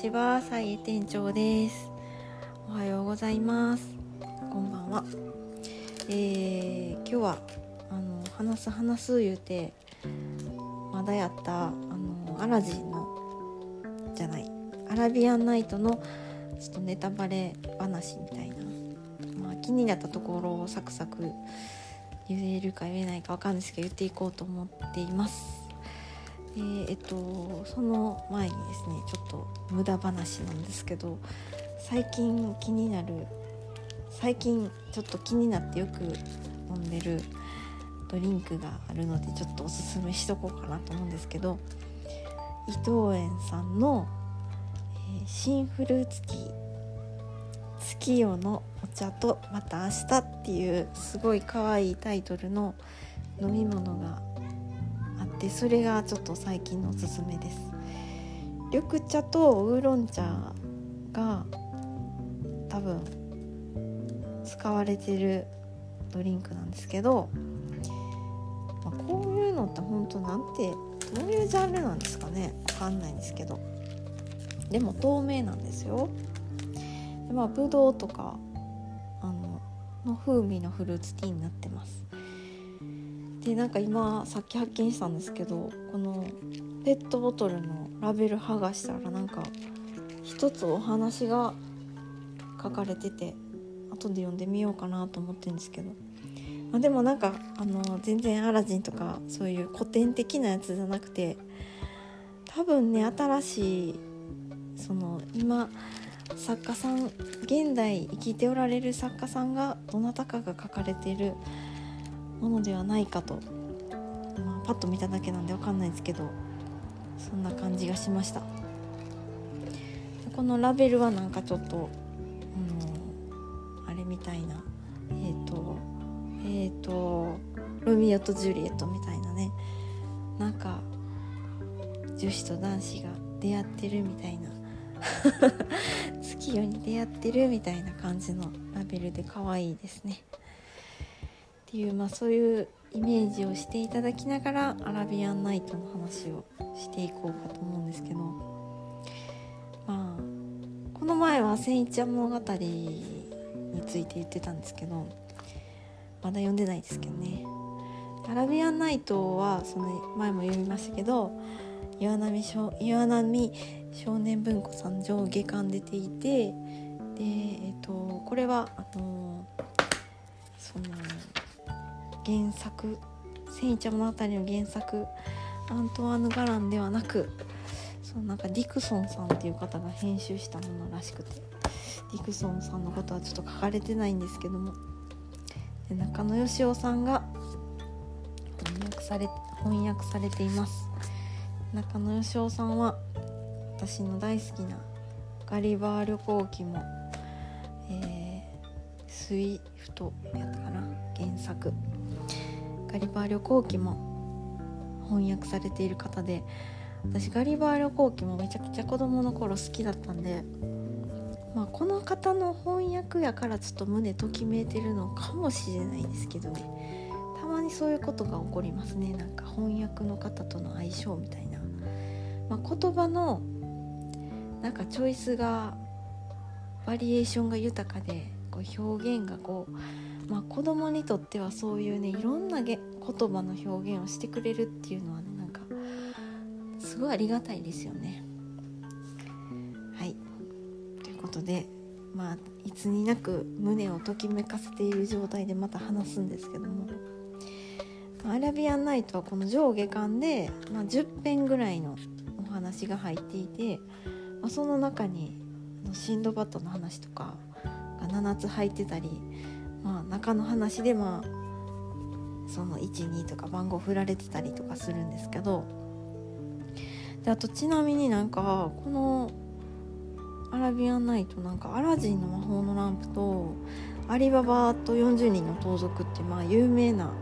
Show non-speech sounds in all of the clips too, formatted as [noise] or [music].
ちは、さいえ店長です。おはようございます。こんばんは。えー、今日はあの話す話す言うてまだやったあのアラジンのじゃないアラビアンナイトのちょっとネタバレ話みたいな、まあ、気になったところをサクサク言えるか言えないかわかんないですけど言っていこうと思っています。ええっとその前にですねちょっと無駄話なんですけど最近気になる最近ちょっと気になってよく飲んでるドリンクがあるのでちょっとおすすめしとこうかなと思うんですけど伊藤園さんの、えー新フルーツティー月夜のお茶とまた明日っていうすごい可愛いタイトルの飲み物がってそれがちょっと最近のおすすめです。緑茶とウーロン茶が多分使われてるドリンクなんですけど、まあ、こういうのって本当なんてどういうジャンルなんですかね？わかんないんですけど。でも透明なんですよ。でまあぶどうとかあのの風味のフルーツティーになってます。でなんか今さっき発見したんですけどこのペットボトルのラベル剥がしたらなんか一つお話が書かれてて後で読んでみようかなと思ってるんですけど、まあ、でもなんかあの全然アラジンとかそういう古典的なやつじゃなくて多分ね新しいその今作家さん現代生きておられる作家さんがどなたかが書かれてるものではないかと、まあ、パッと見ただけなんでわかんないですけどそんな感じがしました。このラベルはなんかちょっと、あのあれみたいな。えっ、とえっ、とロミオとジュリエットみたいなね。なんか女子と男子が出会ってるみたいな。[laughs] 月夜に出会ってるみたいな感じのラベルで可愛いですね。っていうまあそういうイメージをしていただきながらアラビアンナイトの話をしていこうかと思うんですけど。まあこの前は「千一夜物語」について言ってたんですけどまだ読んでないですけどね。アラビアンナイトはその前も読みましたけど岩波少岩波少年文庫さん上下巻出ていてでえっ、とこれはあのその原作「千一物語」の原作アントワーヌ・ガランではなくそのなんかディクソンさんっていう方が編集したものらしくてディクソンさんのことはちょっと書かれてないんですけども中野義雄さんが翻訳され翻訳されています。中野義雄さんは私の大好きなガリバー旅行記も、えースイフトやったかな原作。ガリバー旅行記も翻訳されている方で私ガリバー旅行記もめちゃくちゃ子供の頃好きだったんで、まあ、この方の翻訳やからちょっと胸ときめいてるのかもしれないですけどね。たまにそういうことが起こりますね。なんか翻訳の方との相性みたいな、まあ、言葉のなんかチョイスがバリエーションが豊かでこう表現がこう、まあ、子供にとってはそういうねいろんな言葉の表現をしてくれるっていうのはねなんかすごいありがたいですよね。はいということでまあいつになく胸をときめかせている状態でまた話すんですけどもアラビアンナイトはこの上下巻で、まあ、10編ぐらいのお話が入っていて、まあ、その中にシンドバッドの話とかが7つ入ってたり、まあ、中の話でまあその12とか番号振られてたりとかするんですけどであとちなみになんかこのアラビアンナイトなんかアラジンの魔法のランプとアリババと40人の盗賊ってまあ有名な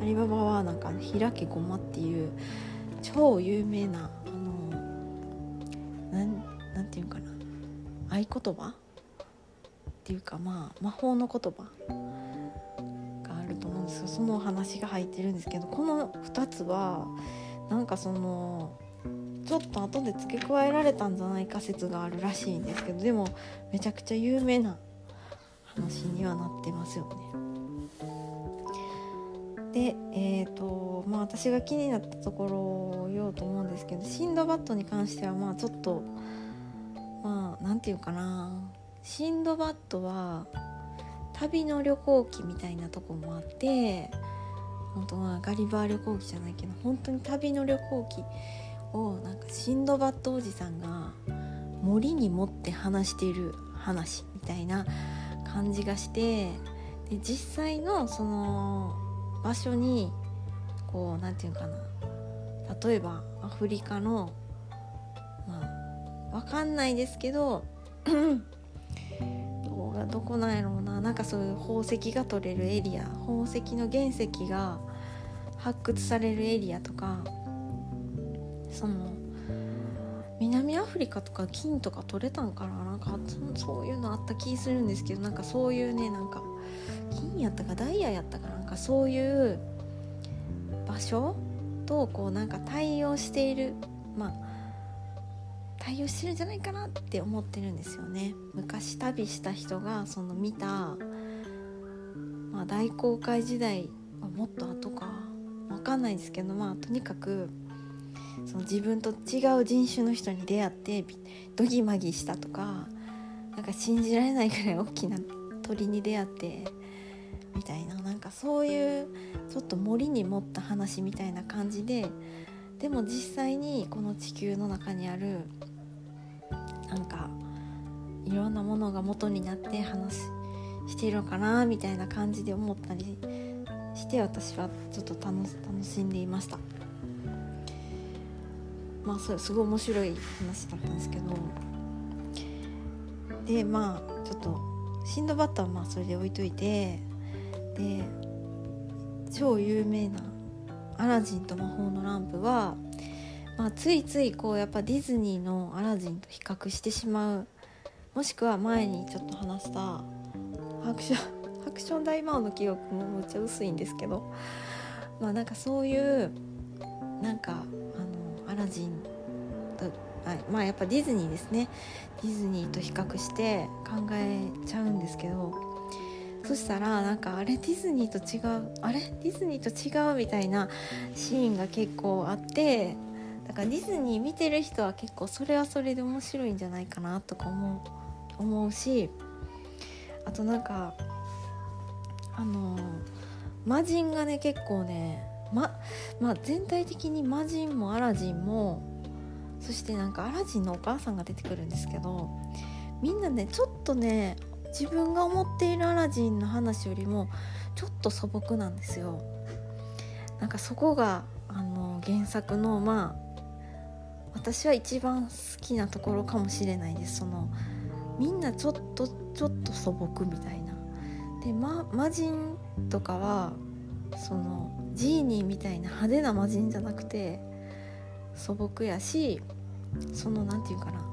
アリババはなんか開けごまっていう超有名なあのなんなんていうかな合言葉っていうかまあ魔法の言葉があると思うんですよそのお話が入ってるんですけどこの2つはなんかそのちょっと後で付け加えられたんじゃないか説があるらしいんですけどでもめちゃくちゃ有名な話にはなってますよね。でえーとまあ、私が気になったところを言おうと思うんですけどシンドバッドに関してはまあちょっとまあ何て言うかなシンドバッドは旅の旅行記みたいなとこもあって本当はガリバー旅行記じゃないけど本当に旅の旅行記をなんかシンドバッドおじさんが森に持って話している話みたいな感じがしてで実際のその場所にこう何て言うかな。例えばアフリカのまあ分かんないですけどどこなんやろうな。なんかそういう宝石が取れるエリア。宝石の原石が発掘されるエリアとか。その南アフリカとか金とか取れたんかな。なんかそういうのあった気するんですけどなんかそういうねなんか金やったかダイヤやったかな。んかそういう場所とこうなんか対応している。まあ対応してるんじゃないかなって思ってるんですよね。昔旅した人がその見た、まあ、大航海時代はもっと後か分かんないですけどまあとにかくその自分と違う人種の人に出会ってドギマギしたとかなんか信じられないぐらい大きな鳥に出会ってみたいななんかそういうちょっと森に持った話みたいな感じででも実際にこの地球の中にあるなんかいろんなものが元になって話しているのかなみたいな感じで思ったりして私はちょっと楽しんでいました。まあそれすごい面白い話だったんですけど。でまあちょっとシンドバッドはまあそれで置いといて。で超有名な「アラジンと魔法のランプは」まあ、ついついこうやっぱディズニーの「アラジン」と比較してしまう。もしくは前にちょっと話したハクションハクション大魔王の記憶もめっちゃ薄いんですけど。[laughs] まあなんかそういうなんかあのアラジンとまあやっぱディズニーですね。ディズニーと比較して考えちゃうんですけど。そしたらなんかあれディズニーと違うあれディズニーと違うみたいなシーンが結構あって。だからディズニー見てる人は結構それはそれで面白いんじゃないかなとか思う思うしあとなんかあの魔人がね結構ねままあ全体的に魔人もアラジンもそしてなんかアラジンのお母さんが出てくるんですけどみんなねちょっとね自分が思っているアラジンの話よりもちょっと素朴なんですよ。なんかそこがあの原作のま私は一番好きなところかもしれないです。そのみんなちょっとちょっと素朴みたいな。で、ま、魔人とかはそのジーニーみたいな派手な魔人じゃなくて素朴やしその何て言うかな。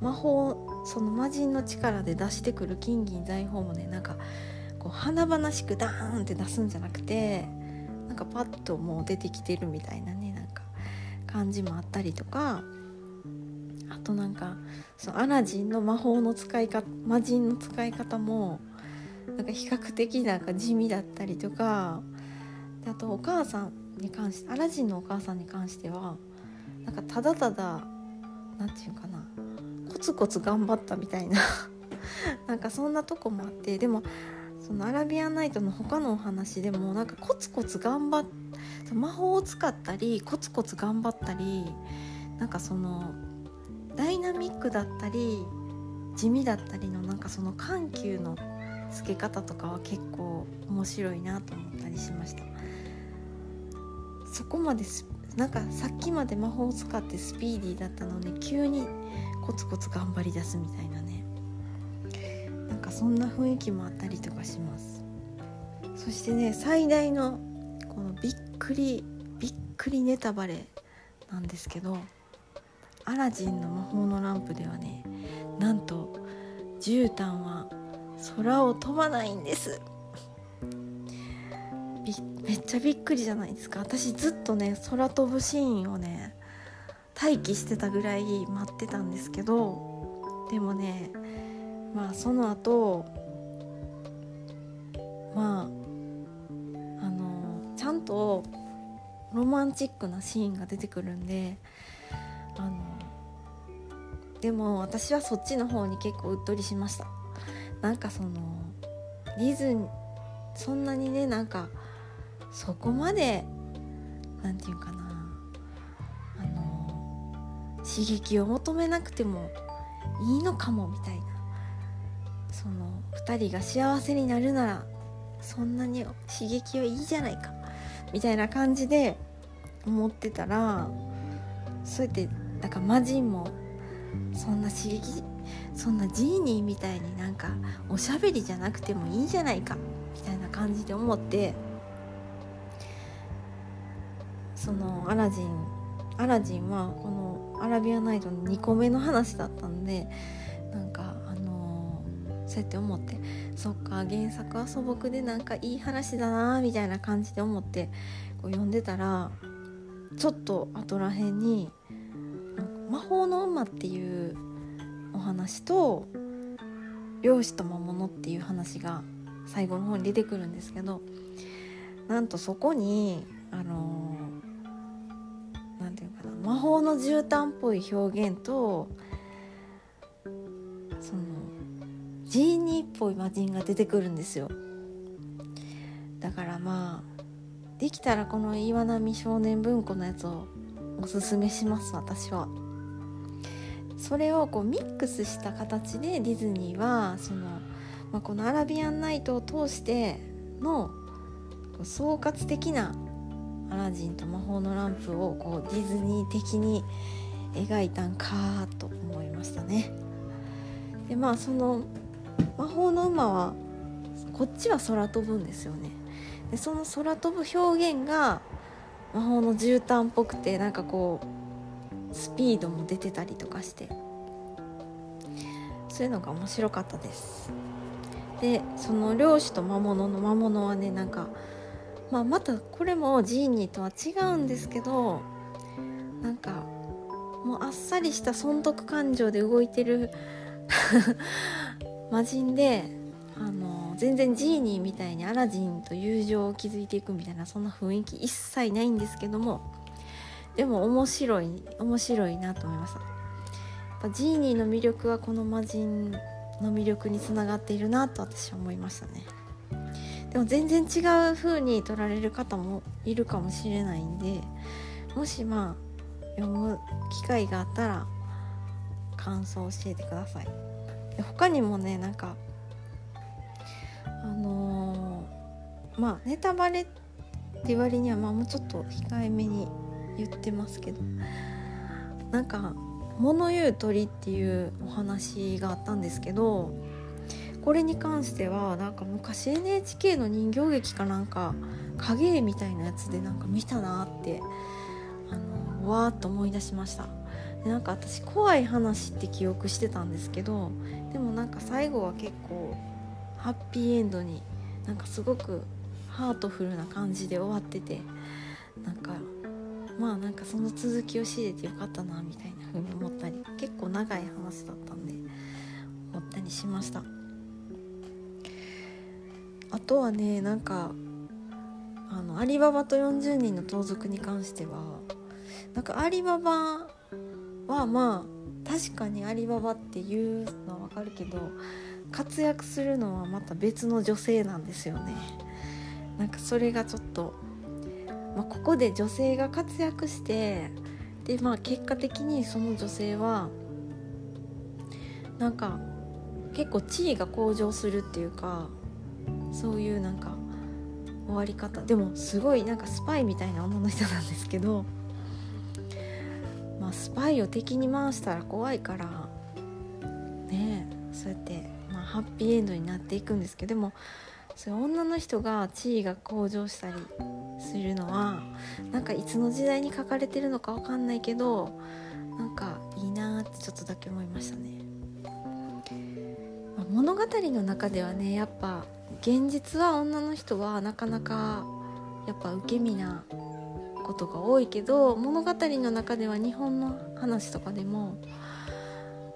魔法その魔人の力で出してくる金銀財宝もねなんかこう華々しくダーンって出すんじゃなくてなんかパッともう出てきてるみたいなね。感じもあったりとかあとなんかそのアラジンの魔法の使い方魔人の使い方もなんか比較的なんか地味だったりとかあとお母さんに関してアラジンのお母さんに関してはなんかただただ何て言うかなコツコツ頑張ったみたいな [laughs] なんかそんなとこもあってでもそのアラビアンナイトの他のお話でもなんかコツコツ頑張って魔法を使ったりコツコツ頑張ったりなんかそのダイナミックだったり地味だったりのなんかその緩急のつけ方とかは結構面白いなと思ったりしました。そこまでなんかさっきまで魔法を使ってスピーディーだったのに急にコツコツ頑張り出すみたいなね。なんかそんな雰囲気もあったりとかします。そしてね最大のこのびっくりびっくりネタバレなんですけどアラジンの魔法のランプではねなんと絨毯は空を飛ばないんです。めっちゃびっくりじゃないですか。私ずっとね空飛ぶシーンをね待機してたぐらい待ってたんですけどでもねまあその後まあんとロマンチックなシーンが出てくるんであのでも私はそっちの方に結構うっとりしました。なんかそのディズニーそんなにねなんかそこまで何て言うかなあの刺激を求めなくてもいいのかもみたいな。その2人が幸せになるならそんなに刺激はいいじゃないか。みたいな感じで思ってたらそうやってなんか魔人もそんな刺激そんなジーニーみたいになんかおしゃべりじゃなくてもいいじゃないかみたいな感じで思ってそのアラジンアラジンはこのアラビアナイトの2個目の話だったんでなんかあのー、そうやって思ってそっか原作は素朴でなんかいい話だなみたいな感じで思ってこう読んでたらちょっと後らへんに「魔法の馬」っていうお話と「漁師と魔物」っていう話が最後の方に出てくるんですけどなんとそこにあの何て言うかな魔法の絨毯っぽい表現とジーニーっぽい魔人が出てくるんですよ。だからまあできたらこの岩波少年文庫のやつをおすすめします私は。それをこうミックスした形でディズニーはその、まあ、この「アラビアンナイト」を通しての総括的なアラジンと魔法のランプをこうディズニー的に描いたんかと思いましたね。でまあその魔法の馬はこっちは空飛ぶんですよね。でその空飛ぶ表現が魔法の絨毯っぽくてなんかこうスピードも出てたりとかして。そういうのが面白かったです。でその漁師と魔物の魔物はねなんか、まあ、またこれもジーニーとは違うんですけどなんかもうあっさりした損得感情で動いてる魔人であの全然ジーニーみたいにアラジンと友情を築いていくみたいなそんな雰囲気一切ないんですけどもでも面白い面白いなと思いましたやっぱジーニーの魅力はこの魔人の魅力につながっているなと私は思いましたね。でも全然違う風に取られる方もいるかもしれないんでもしまあ読む機会があったら感想を教えてください。他にもねなんかあのー、まあネタバレって割にはまあもうちょっと控えめに言ってますけどなんか「物言う鳥」っていうお話があったんですけどこれに関してはなんか昔 NHK の人形劇かなんか影絵みたいなやつでなんか見たなってあのわーっと思い出しました。でなんか私怖い話って記憶してたんですけどでもなんか最後は結構ハッピーエンドになんかすごくハートフルな感じで終わっててなんかまあなんかその続きを知れてよかったなみたいな風に思ったり結構長い話だったんで思ったりしました。あとはねなんかあのアリババと40人の盗賊に関してはなんかアリババはまあ確かにアリババっていうのはわかるけど活躍するのはまた別の女性なんですよね。なんかそれがちょっと、まあ、ここで女性が活躍してでまあ結果的にその女性はなんか結構地位が向上するっていうかそういうなんか終わり方。でもすごいなんかスパイみたいな女の人なんですけどスパイを敵に回したら怖いからねそうやってまあハッピーエンドになっていくんですけどでもそれ女の人が地位が向上したりするのはなんかいつの時代に書かれてるのか分かんないけどなんかいいなってちょっとだけ思いましたね。まあ、物語の中ではねやっぱ現実は女の人はなかなかやっぱ受け身なことが多いけど物語の中では日本の話とかでも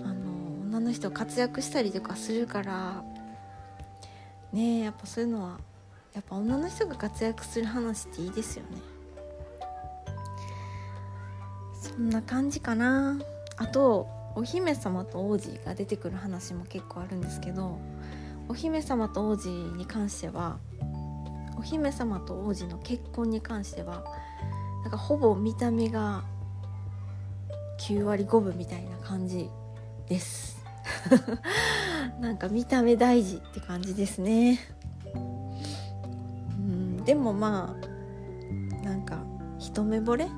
あの女の人活躍したりとかするからねやっぱそういうのはやっぱ女の人が活躍する話っていいですよね。そんな感じかな。あとお姫様と王子が出てくる話も結構あるんですけどお姫様と王子に関してはお姫様と王子の結婚に関してはなんかほぼ見た目が9割5分みたいな感じです。[laughs] なんか見た目大事って感じですね。うんでもまあなんか一目惚れ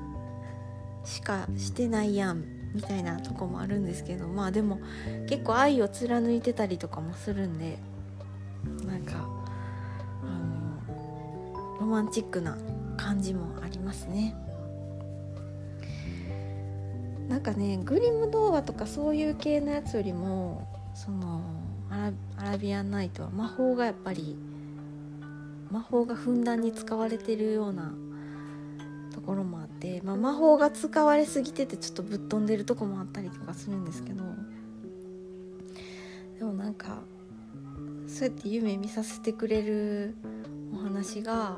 しかしてないやんみたいなとこもあるんですけどまあでも結構愛を貫いてたりとかもするんでなんかあのロマンチックな感じもありますね。なんかねグリム童話とかそういう系のやつよりもそのアラビアンナイトは魔法がやっぱり魔法がふんだんに使われてるようなところもあって、まあ、魔法が使われすぎててちょっとぶっ飛んでるとこもあったりとかするんですけどでもなんかそうやって夢見させてくれるお話が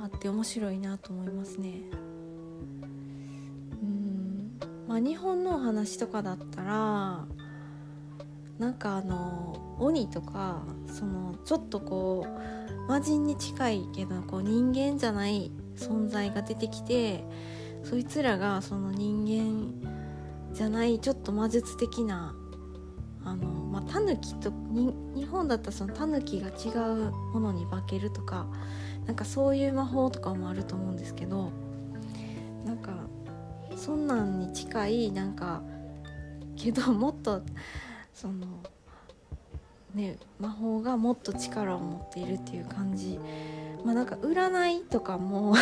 あって面白いなと思いますね。うんまあ、日本のお話とかだったらなんかあの鬼とかそのちょっとこう魔人に近いけどこう人間じゃない存在が出てきてそいつらがその人間じゃないちょっと魔術的なあの、まあ、タヌキと日本だったらそのタヌキが違うものに化けるとかなんかそういう魔法とかもあると思うんですけどなんかそんなんに近いなんかけどもっとそのね魔法がもっと力を持っているっていう感じ。まあなんか占いとかも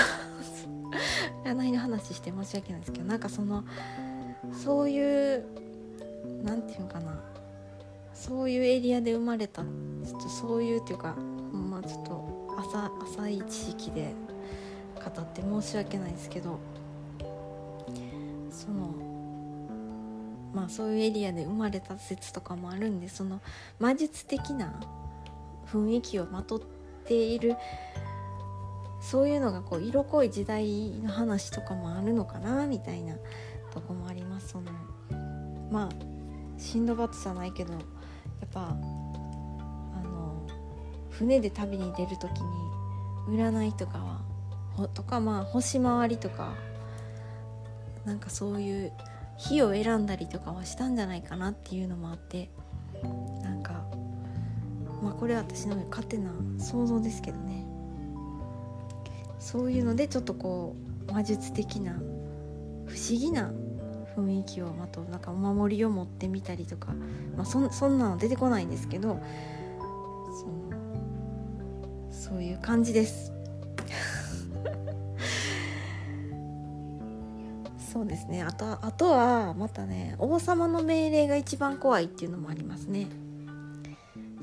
[laughs] 占いの話して申し訳ないですけどなんかそのそういう何て言うかな。そういうエリアで生まれたちょっとそういうっていうかまあちょっと浅浅い知識で語って申し訳ないですけどそのまあそういうエリアで生まれた説とかもあるんでその魔術的な雰囲気をまとっているそういうのがこう色濃い時代の話とかもあるのかなみたいなとこもあります。そのまあシンドバッドじゃないけどやっぱ船で旅に出る時に占いとかはとかまあ星回りとかなんかそういう火を選んだりとかはしたんじゃないかなっていうのもあってなんかまあこれは私の勝手な想像ですけどね。そういうのでちょっとこう魔術的な不思議な雰囲気をまとなんかお守りを持ってみたりとか、まあ、そそんなの出てこないんですけどそのそういう感じです。そうですね。あとあとはまたね王様の命令が一番怖いっていうのもありますね。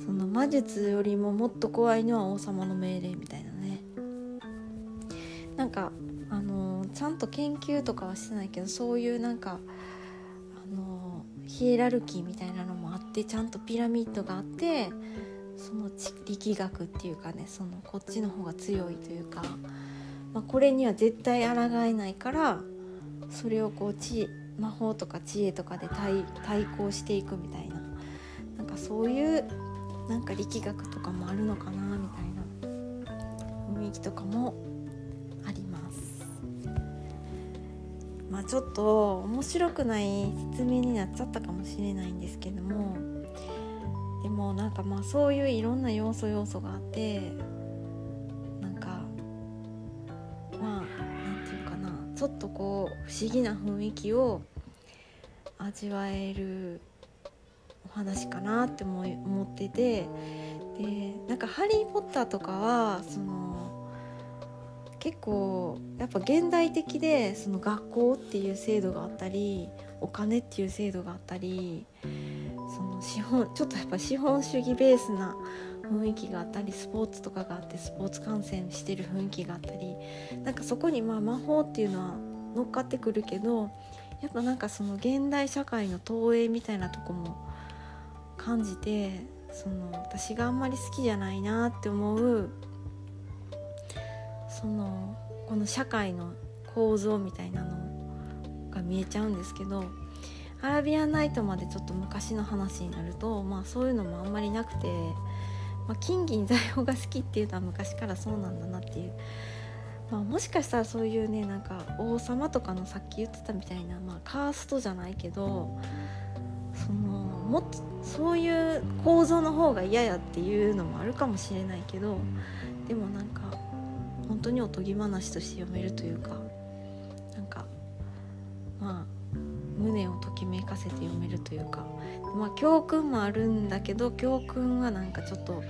その魔術よりももっと怖いのは王様の命令みたいなね。なんかあのちゃんと研究とかはしてないけどそういうなんかあのヒエラルキーみたいなのもあってちゃんとピラミッドがあってその力学っていうかねそのこっちの方が強いというか、まあ、これには絶対抗えないからそれをこう知魔法とか知恵とかで対抗していくみたいな。なんかそういうなんか力学とかもあるのかなみたいな。雰囲気とかもあります。まあちょっと面白くない説明になっちゃったかもしれないんですけどもなんかまあそういういろんな要素要素があってなんかまあ何て言うかなちょっとこう不思議な雰囲気を味わえるお話かなって思思っててでなんか「ハリー・ポッター」とかはその結構やっぱ現代的でその学校っていう制度があったりお金っていう制度があったりその資本ちょっとやっぱ資本主義ベースな雰囲気があったりスポーツとかがあってスポーツ観戦してる雰囲気があったりなんかそこにまあ魔法っていうのは乗っかってくるけどやっぱなんかその現代社会の投影みたいなとこも感じてその私があんまり好きじゃないなって思うそのこの社会の構造みたいなのが見えちゃうんですけどアラビアンナイトまでちょっと昔の話になると、まあ、そういうのもあんまりなくて、まあ、金銀財宝が好きっていうのは昔からそうなんだなっていう、まあ、もしかしたらそういうねなんか王様とかのさっき言ってたみたいな、まあ、カーストじゃないけどそのもっとそういう構造の方が嫌やっていうのもあるかもしれないけどでもなんか本当におとぎ話として読めるというかなんかまあ胸をときめかせて読めるというか。まあ教訓もあるんだけど教訓はなんかちょっと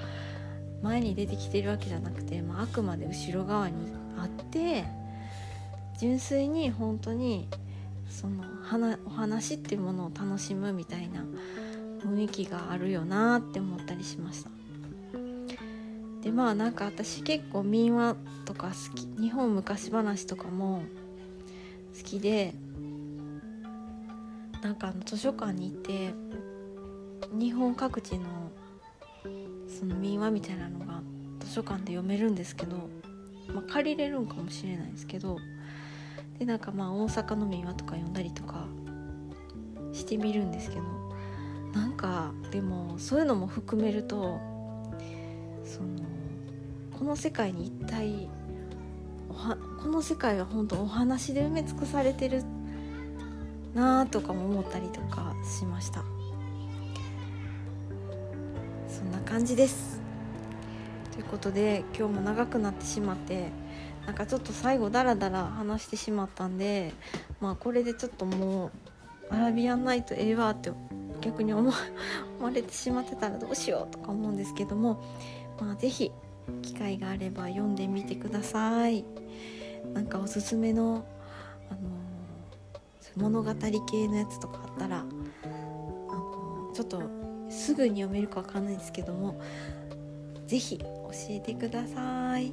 前に出てきてるわけじゃなくて、まあ、あくまで後ろ側にあって純粋に本当にそのお話っていうものを楽しむみたいな雰囲気があるよなって思ったりしました。でまあなんか私結構民話とか好き日本昔話とかも好きでなんかあの図書館に行って日本各地のその民話みたいなのが図書館で読めるんですけど、まあ、借りれるんかもしれないですけどでなんかまあ大阪の民話とか読んだりとかしてみるんですけどなんかでもそういうのも含めるとそのこの世界に一体この世界は本当お話で埋め尽くされてるっなとかも思ったりとかしました。そんな感じです。ということで今日も長くなってしまってなんかちょっと最後ダラダラ話してしまったんでまあこれでちょっともうアラビアンナイトええわって逆に思われてしまってたらどうしようとか思うんですけどもまあ是非機会があれば読んでみてください。なんかおすすめの物語系のやつとかあったらあのちょっとすぐに読めるかわかんないですけども是非教えてください。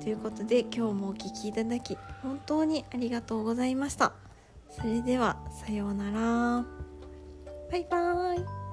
ということで今日もお聴きいただき本当にありがとうございました。それではさようなら。バイバーイ。